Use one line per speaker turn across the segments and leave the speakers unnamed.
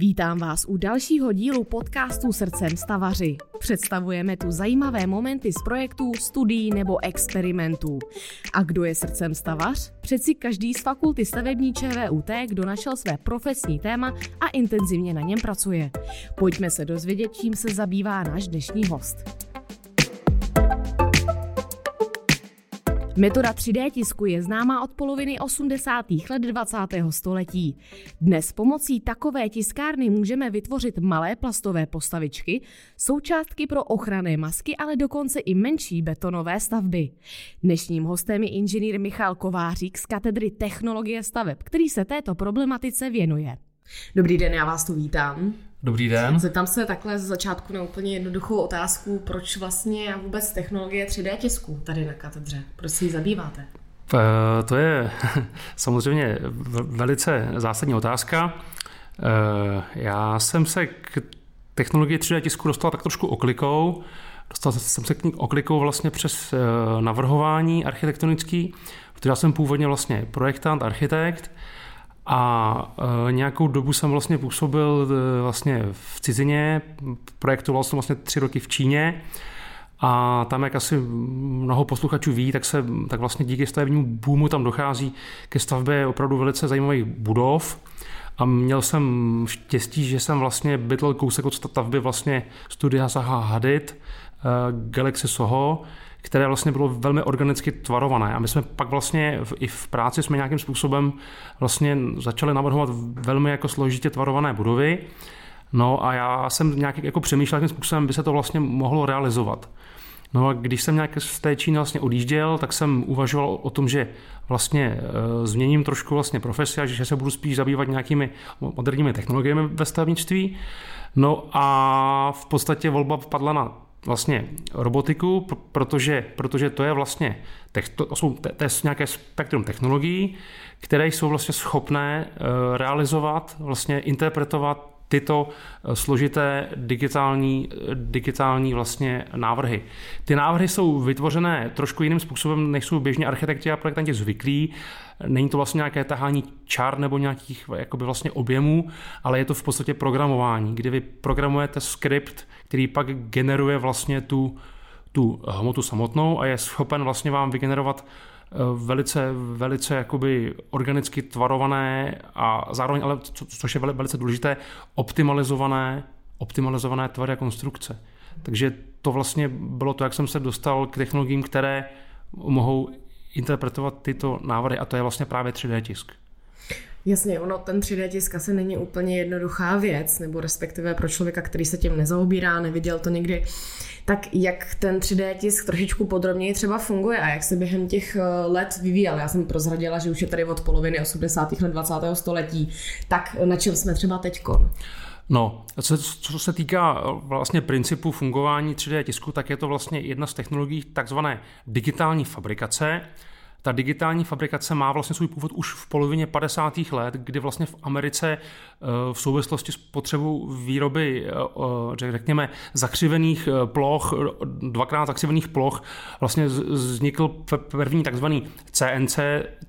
Vítám vás u dalšího dílu podcastu Srdcem stavaři. Představujeme tu zajímavé momenty z projektů, studií nebo experimentů. A kdo je srdcem stavař? Přeci každý z fakulty stavební ČVUT, kdo našel své profesní téma a intenzivně na něm pracuje. Pojďme se dozvědět, čím se zabývá náš dnešní host. Metoda 3D tisku je známá od poloviny 80. let 20. století. Dnes pomocí takové tiskárny můžeme vytvořit malé plastové postavičky, součástky pro ochranné masky, ale dokonce i menší betonové stavby. Dnešním hostem je inženýr Michal Kovářík z katedry technologie staveb, který se této problematice věnuje. Dobrý den, já vás tu vítám.
Dobrý den.
Zeptám se takhle z začátku na úplně jednoduchou otázku, proč vlastně vůbec technologie 3D tisku tady na katedře? Proč si ji zabýváte?
Eh, to je samozřejmě velice zásadní otázka. Eh, já jsem se k technologii 3D tisku dostal tak trošku oklikou. Dostal jsem se k ní oklikou vlastně přes eh, navrhování architektonický, protože já jsem původně vlastně projektant, architekt, a e, nějakou dobu jsem vlastně působil e, vlastně v cizině, projektoval jsem vlastně tři roky v Číně a tam, jak asi mnoho posluchačů ví, tak, se, tak vlastně díky stavebnímu boomu tam dochází ke stavbě opravdu velice zajímavých budov. A měl jsem štěstí, že jsem vlastně bydlel kousek od stavby vlastně studia Zaha Hadid, e, Galaxy Soho, které vlastně bylo velmi organicky tvarované. A my jsme pak vlastně v, i v práci jsme nějakým způsobem vlastně začali navrhovat velmi jako složitě tvarované budovy. No a já jsem nějak jako přemýšlel, jakým způsobem by se to vlastně mohlo realizovat. No a když jsem nějak z té Číny vlastně odjížděl, tak jsem uvažoval o tom, že vlastně e, změním trošku vlastně profesi a že se budu spíš zabývat nějakými moderními technologiemi ve stavnictví. No a v podstatě volba padla na vlastně robotiku, protože, protože to je vlastně to, jsou, to je nějaké spektrum technologií, které jsou vlastně schopné eh, realizovat, vlastně interpretovat tyto eh, složité digitální, eh, digitální vlastně návrhy. Ty návrhy jsou vytvořené trošku jiným způsobem, než jsou běžně architekti a projektanti zvyklí. Není to vlastně nějaké tahání čar nebo nějakých jakoby vlastně objemů, ale je to v podstatě programování, kdy vy programujete skript, který pak generuje vlastně tu, tu hmotu samotnou a je schopen vlastně vám vygenerovat velice, velice jakoby organicky tvarované a zároveň, ale co, což je velice důležité, optimalizované, optimalizované tvary a konstrukce. Takže to vlastně bylo to, jak jsem se dostal k technologiím, které mohou interpretovat tyto návrhy a to je vlastně právě 3D tisk.
Jasně, ono ten 3D tisk asi není úplně jednoduchá věc, nebo respektive pro člověka, který se tím nezaobírá, neviděl to někdy, tak jak ten 3D tisk trošičku podrobněji třeba funguje a jak se během těch eh, let vyvíjel. Já jsem prozradila, že už je tady od poloviny 80. let 20. století. Tak na čem jsme třeba teďko?
No, co, co se týká eh, vlastně principu fungování 3D tisku, tak je to vlastně jedna z technologií takzvané digitální fabrikace. Ta digitální fabrikace má vlastně svůj původ už v polovině 50. let, kdy vlastně v Americe eh, v souvislosti s potřebou výroby, eh, řekněme, zakřivených ploch, dvakrát zakřivených ploch, vlastně vznikl první takzvaný CNC,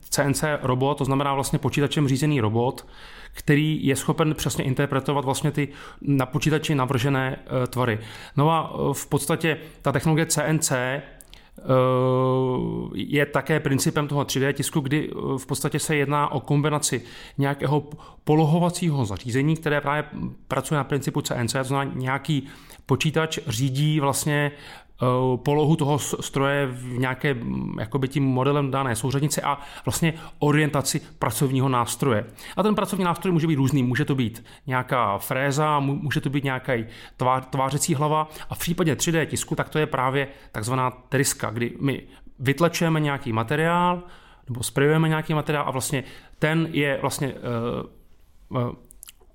CNC robot, to znamená vlastně počítačem řízený robot, který je schopen přesně interpretovat vlastně ty na počítači navržené eh, tvary. No a eh, v podstatě ta technologie CNC eh, je také principem toho 3D tisku, kdy v podstatě se jedná o kombinaci nějakého polohovacího zařízení, které právě pracuje na principu CNC, to znamená nějaký počítač řídí vlastně Eh, polohu toho stroje v nějaké jakoby tím modelem dané souřadnice a vlastně orientaci pracovního nástroje. A ten pracovní nástroj může být různý. Může to být nějaká fréza, může to být nějaká tvá, tvářecí hlava a v případě 3D tisku tak to je právě takzvaná tryska, kdy my vytlačujeme nějaký materiál nebo sprejujeme nějaký materiál a vlastně ten je vlastně uh, uh,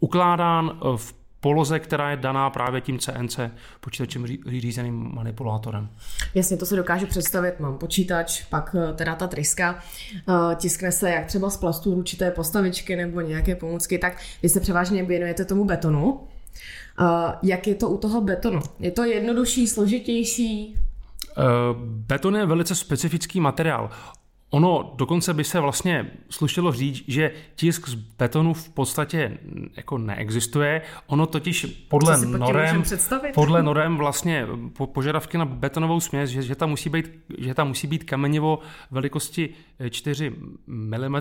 ukládán v poloze, která je daná právě tím CNC počítačem řízeným manipulátorem.
Jasně, to se dokáže představit. Mám počítač, pak eh, teda ta tryska, eh, tiskne se jak třeba z plastu určité postavičky nebo nějaké pomůcky, tak vy se převážně věnujete tomu betonu. Eh, jak je to u toho betonu? Je to jednodušší, složitější?
Beton je velice specifický materiál. Ono dokonce by se vlastně slušilo říct, že tisk z betonu v podstatě jako neexistuje. Ono totiž podle norem, podle norem vlastně po, požadavky na betonovou směs, že, že, tam musí být, že tam musí být kamenivo velikosti 4 mm,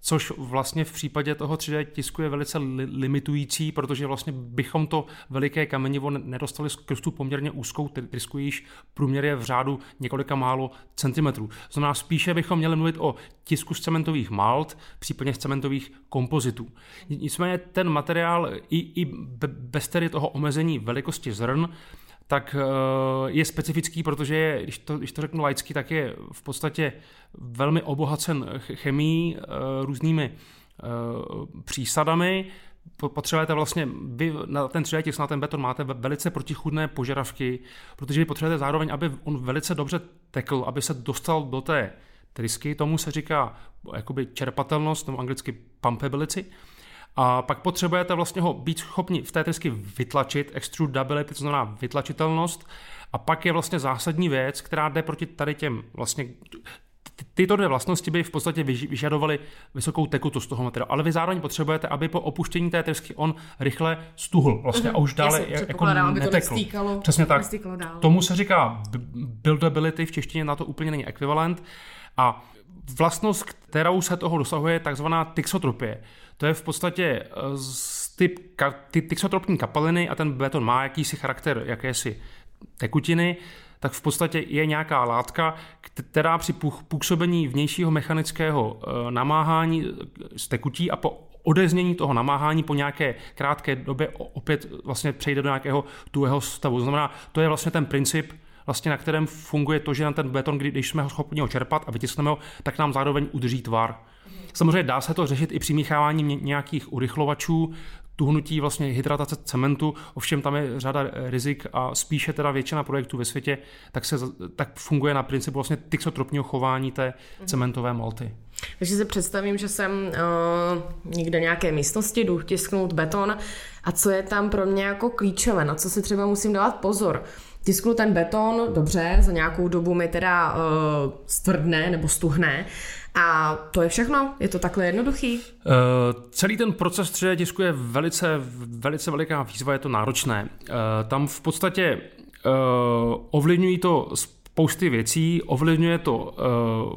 což vlastně v případě toho 3D tisku je velice li, limitující, protože vlastně bychom to veliké kamenivo nedostali skrz tu poměrně úzkou trysku, již průměr je v řádu několika málo centimetrů. Znamená, spíše bychom měli mluvit o tisku z cementových malt, případně z cementových kompozitů. Nicméně ten materiál i, i bez tedy toho omezení velikosti zrn, tak eh, je specifický, protože je, když to, když to řeknu laicky, tak je v podstatě velmi obohacen chemií, eh, různými eh, přísadami, potřebujete vlastně, vy na ten 3D tisk, na ten beton máte velice protichudné požadavky, protože vy potřebujete zároveň, aby on velice dobře tekl, aby se dostal do té trysky, tomu se říká jakoby čerpatelnost, nebo anglicky pumpability, a pak potřebujete vlastně ho být schopni v té trysky vytlačit, extrudability, to znamená vytlačitelnost, a pak je vlastně zásadní věc, která jde proti tady těm vlastně Tyto dvě vlastnosti by v podstatě vyžadovaly vysokou tekutost toho materiálu, ale vy zároveň potřebujete, aby po opuštění té trysky on rychle stuhl vlastně mm-hmm. a už dále Jasně, jako netekl. To Přesně tak. Dál. Tomu se říká buildability, v češtině na to úplně není ekvivalent. A vlastnost, kterou se toho dosahuje, je takzvaná tixotropie. To je v podstatě eh, typ ty tixotropní kapaliny a ten beton má jakýsi charakter jakési tekutiny, tak v podstatě je nějaká látka, která při působení vnějšího mechanického eh, namáhání z tekutí a po odeznění toho namáhání po nějaké krátké době opět vlastně přejde do nějakého tuhého stavu. Znamená, to je vlastně ten princip, vlastně na kterém funguje to, že na ten beton, když jsme ho schopni ho čerpat a vytiskneme ho, tak nám zároveň udrží tvar. Samozřejmě dá se to řešit i přimícháváním nějakých urychlovačů, tuhnutí vlastně hydratace cementu, ovšem tam je řada rizik a spíše teda většina projektů ve světě tak, se, tak funguje na principu vlastně tixotropního chování té mhm. cementové malty.
Takže si představím, že jsem uh, někde nějaké místnosti, jdu tisknout beton a co je tam pro mě jako klíčové, na co si třeba musím dávat pozor. Tisknu ten beton, dobře, za nějakou dobu mi teda uh, stvrdne nebo stuhne, a to je všechno? Je to takhle jednoduchý? Uh,
celý ten proces 3D tisku je velice, velice veliká výzva, je to náročné. Uh, tam v podstatě uh, ovlivňují to spousty věcí, ovlivňuje to uh,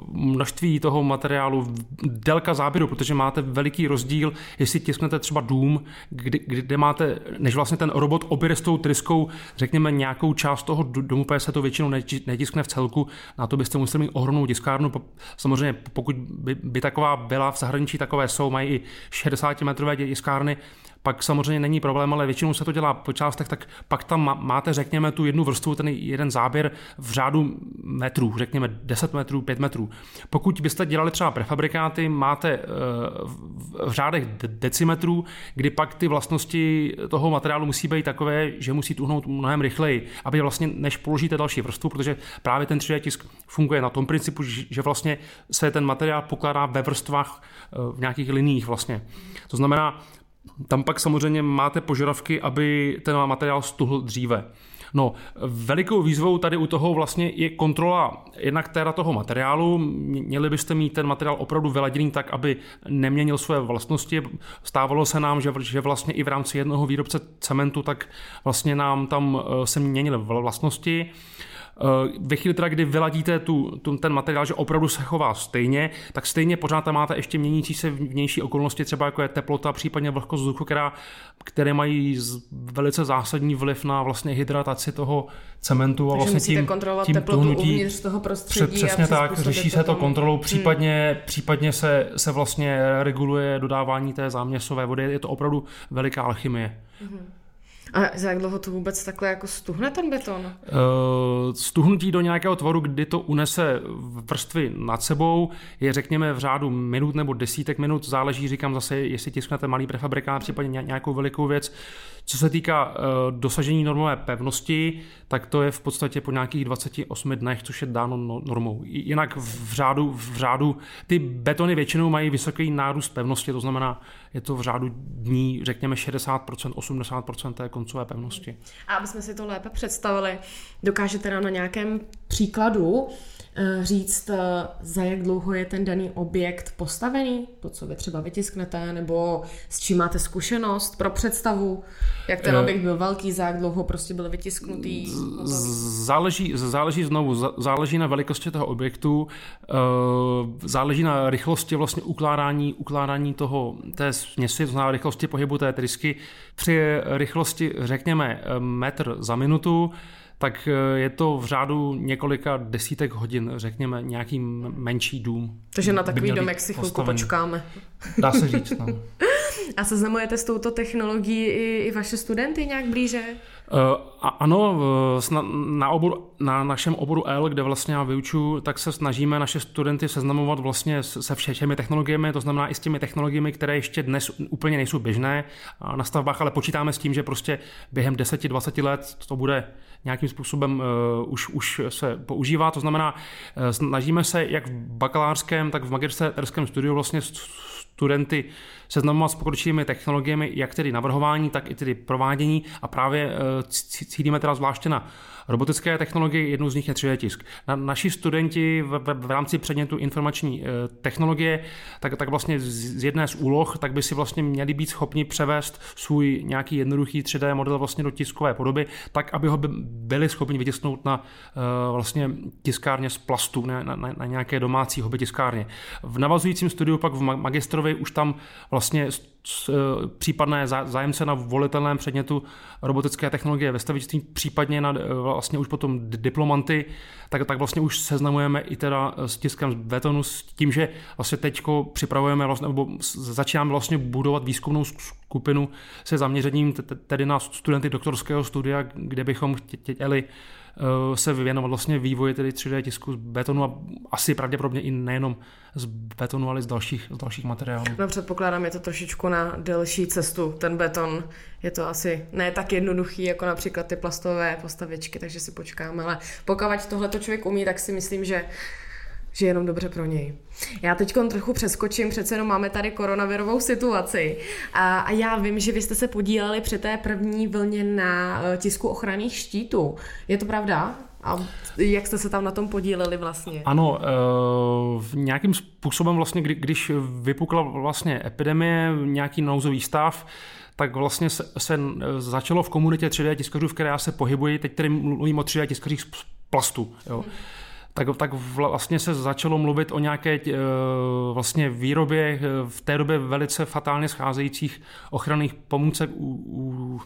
množství toho materiálu, délka záběru, protože máte veliký rozdíl, jestli tisknete třeba dům, kde, kde máte, než vlastně ten robot oběre s tou tryskou, řekněme nějakou část toho domu, protože se to většinou netiskne v celku, na to byste museli mít ohromnou tiskárnu. Samozřejmě pokud by, by taková byla v zahraničí, takové jsou, mají i 60 metrové tiskárny, pak samozřejmě není problém, ale většinou se to dělá po částech, tak pak tam máte, řekněme, tu jednu vrstvu, ten jeden záběr v řádu metrů, řekněme 10 metrů, 5 metrů. Pokud byste dělali třeba prefabrikáty, máte eh, v řádech decimetrů, kdy pak ty vlastnosti toho materiálu musí být takové, že musí tuhnout mnohem rychleji, aby vlastně než položíte další vrstvu, protože právě ten 3D tisk funguje na tom principu, že vlastně se ten materiál pokládá ve vrstvách eh, v nějakých liních vlastně. To znamená, tam pak samozřejmě máte požadavky, aby ten materiál stuhl dříve. No, velikou výzvou tady u toho vlastně je kontrola jednak teda toho materiálu. Měli byste mít ten materiál opravdu vyladěný tak, aby neměnil své vlastnosti. Stávalo se nám, že, že vlastně i v rámci jednoho výrobce cementu, tak vlastně nám tam eh, se měnily vlastnosti. Eh, ve chvíli teda, kdy vyladíte tu, tu, ten materiál, že opravdu se chová stejně, tak stejně pořád tam máte ještě měnící se vnější okolnosti, třeba jako je teplota, případně vlhkost vzduchu, která, které mají velice zásadní vliv na vlastně hydrataci toho cementu
a
vlastně
tím, kontrolovat tím teplotu tuhnutí, uvnitř toho prostředí.
Přesně tak, řeší se to kontrolou, hmm. případně, hmm. případně se, se vlastně reguluje dodávání té záměsové vody, je to opravdu veliká alchymie. Hmm.
A za jak dlouho to vůbec takhle jako stuhne ten beton?
Uh, stuhnutí do nějakého tvaru, kdy to unese vrstvy nad sebou, je řekněme v řádu minut nebo desítek minut, záleží, říkám zase, jestli tisknete malý prefabrikát, případně nějakou velikou věc. Co se týká uh, dosažení normové pevnosti, tak to je v podstatě po nějakých 28 dnech, což je dáno no, normou. Jinak v řádu, v řádu ty betony většinou mají vysoký nárůst pevnosti, to znamená, je to v řádu dní, řekněme 60%, 80% té koncové pevnosti.
A aby jsme si to lépe představili, dokážete nám na nějakém příkladu Eh, říct, eh, za jak dlouho je ten daný objekt postavený, to, co vy třeba vytisknete, nebo s čím máte zkušenost pro představu, jak ten eh, objekt byl velký, za jak dlouho prostě byl vytisknutý?
Záleží, záleží znovu, záleží na velikosti toho objektu, záleží na rychlosti vlastně ukládání, ukládání toho, té směsi, to znamená rychlosti pohybu té trysky. Při rychlosti, řekněme, metr za minutu, tak eh, je to v řádu několika desítek hodin, řekněme, nějaký menší dům.
Takže na takový domek si chvilku počkáme.
Dá se říct, no.
A seznamujete s touto technologií i, i vaše studenty nějak blíže?
Uh, ano, na, na, obor, na našem oboru L, kde vlastně já vyučuji, tak se snažíme naše studenty seznamovat vlastně se všemi technologiemi, to znamená i s těmi technologiemi, které ještě dnes úplně nejsou běžné na stavbách, ale počítáme s tím, že prostě během 10-20 let to bude nějakým způsobem uh, už, už se používá. To znamená, uh, snažíme se jak v bakalářském, tak v magisterském studiu vlastně studenty seznamovat s pokročilými technologiemi, jak tedy navrhování, tak i tedy provádění a právě uh, cílíme teda zvláště na robotické technologie, jednou z nich je 3D tisk. Na, naši studenti v, v, v rámci předmětu informační e, technologie, tak, tak vlastně z, z jedné z úloh, tak by si vlastně měli být schopni převést svůj nějaký jednoduchý 3D model vlastně do tiskové podoby, tak, aby ho by, byli schopni vytisknout na e, vlastně tiskárně z plastu, na, na, na nějaké domácí hobby tiskárně. V navazujícím studiu pak v magistrovi už tam vlastně Eh, případné zájemce na volitelném předmětu robotické technologie ve stavictví, případně na eh, vlastně už potom diplomanty, tak, tak vlastně už seznamujeme i teda s tiskem z betonu s tím, že vlastně teďko připravujeme vlastně, nebo začínáme vlastně budovat výzkumnou skupinu se zaměřením tedy na studenty doktorského studia, kde bychom chtěli se věnovat vlastně vývoji tedy 3D tisku z betonu a asi pravděpodobně i nejenom z betonu, ale z dalších, z dalších materiálů.
No předpokládám, je to trošičku na delší cestu, ten beton. Je to asi ne tak jednoduchý, jako například ty plastové postavičky, takže si počkáme, ale pokud tohle to člověk umí, tak si myslím, že že je jenom dobře pro něj. Já teď trochu přeskočím, přece jenom máme tady koronavirovou situaci a, a já vím, že vy jste se podíleli při té první vlně na eh, tisku ochranných štítů. Je to pravda? A jak jste se tam na tom podíleli vlastně?
Ano, eh, v nějakým způsobem vlastně, kdy, když vypukla vlastně epidemie, nějaký nouzový stav, tak vlastně se, se začalo v komunitě 3D tiskařů, v které já se pohybuji, teď tedy mluvím o 3D tiskařích z plastu. Jo. Hmm tak, tak vlastně se začalo mluvit o nějaké eh, vlastně výrobě eh, v té době velice fatálně scházejících ochranných pomůcek u, u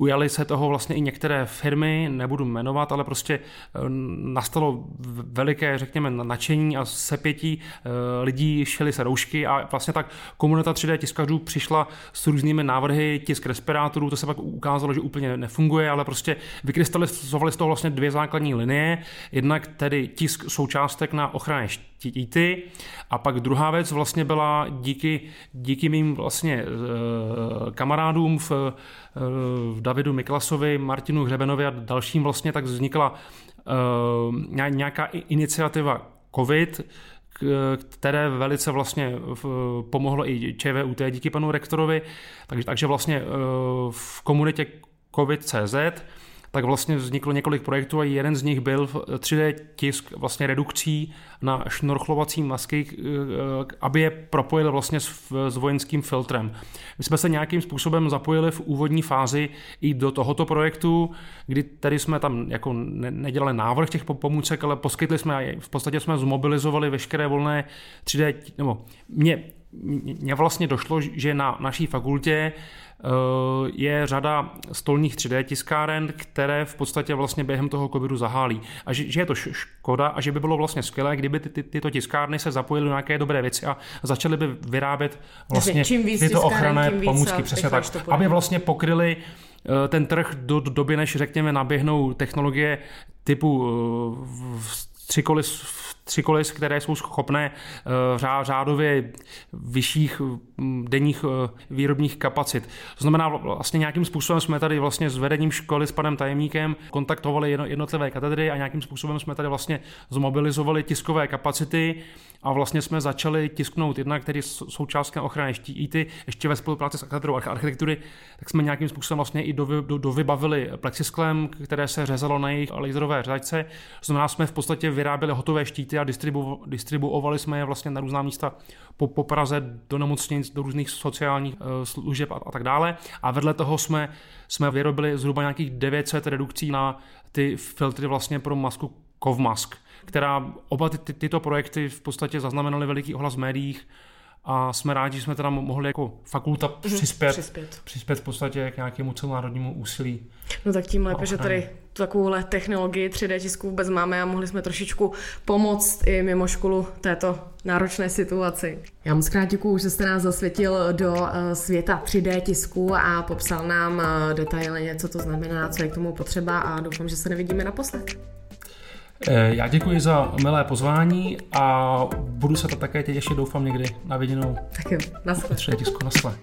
Ujali se toho vlastně i některé firmy, nebudu jmenovat, ale prostě eh, nastalo veliké, řekněme, nadšení a sepětí eh, lidí, šili se roušky a vlastně tak komunita 3D tiskařů přišla s různými návrhy tisk respirátorů, to se pak ukázalo, že úplně nefunguje, ale prostě vykrystalizovali z toho vlastně dvě základní linie, jednak tedy tisk součástek na ochranné štíty a pak druhá věc vlastně byla díky, díky mým vlastně eh, kamarádům v v Davidu Miklasovi, Martinu Hřebenovi a dalším vlastně tak vznikla uh, nějaká iniciativa COVID, které velice vlastně pomohlo i ČVUT díky panu rektorovi, takže, takže vlastně v komunitě COVID.cz tak vlastně vzniklo několik projektů a jeden z nich byl 3D tisk vlastně redukcí na šnorchlovací masky, eh, aby je propojili vlastně s, s vojenským filtrem. My jsme se nějakým způsobem zapojili v úvodní fázi i do tohoto projektu, kdy tady jsme tam jako nedělali návrh těch pomůcek, ale poskytli jsme, v podstatě jsme zmobilizovali veškeré volné 3D, nebo mě, mě vlastně došlo, že na naší fakultě Eh, je řada stolních 3D tiskáren, které v podstatě vlastně během toho covidu zahálí. A že, že je to škoda a že by bylo vlastně skvělé, kdyby ty, ty, tyto tiskárny se zapojily do nějaké dobré věci a začaly by vyrábět vlastně tyto ochranné pomůcky. Přesně tak, aby vlastně pokryly eh, ten trh do, do doby, než řekněme naběhnou technologie typu eh, tři kolis, tři kolis, které jsou schopné uh, řádově vyšších denních uh, výrobních kapacit. To znamená, vlastně nějakým způsobem jsme tady vlastně s vedením školy s panem tajemníkem kontaktovali jednotlivé katedry a nějakým způsobem jsme tady vlastně zmobilizovali tiskové kapacity a vlastně jsme začali tisknout jednak který součástkem ochrany štíty, ještě ve spolupráci s katedrou architektury, tak jsme nějakým způsobem vlastně i do, dovybavili plexisklem, které se řezalo na jejich laserové. To znamená, jsme v podstatě vyráběli hotové štíty a distribu, distribuovali jsme je vlastně na různá místa po, po Praze, do nemocnic, do různých sociálních uh, služeb a, a tak dále. A vedle toho jsme, jsme vyrobili zhruba nějakých 900 redukcí na ty filtry vlastně pro masku Kovmask která oba ty, ty, tyto projekty v podstatě zaznamenaly veliký ohlas v médiích a jsme rádi, že jsme teda mohli jako fakulta mhm, přispět, přispět. přispět v podstatě k nějakému celonárodnímu úsilí.
No tak tím lépe, že tady takovouhle technologii 3D tisku vůbec máme a mohli jsme trošičku pomoct i mimo školu této náročné situaci. Já moc krát děkuju, že jste nás zasvětil do eh, světa 3D tisku a popsal nám eh, detailně, co to znamená, co je k tomu potřeba a doufám, že se nevidíme naposled.
Eh, já děkuji za milé pozvání a budu se to také těšit, doufám, někdy na viděnou.
Tak jo, naschle.
Třetí tisku, naschle.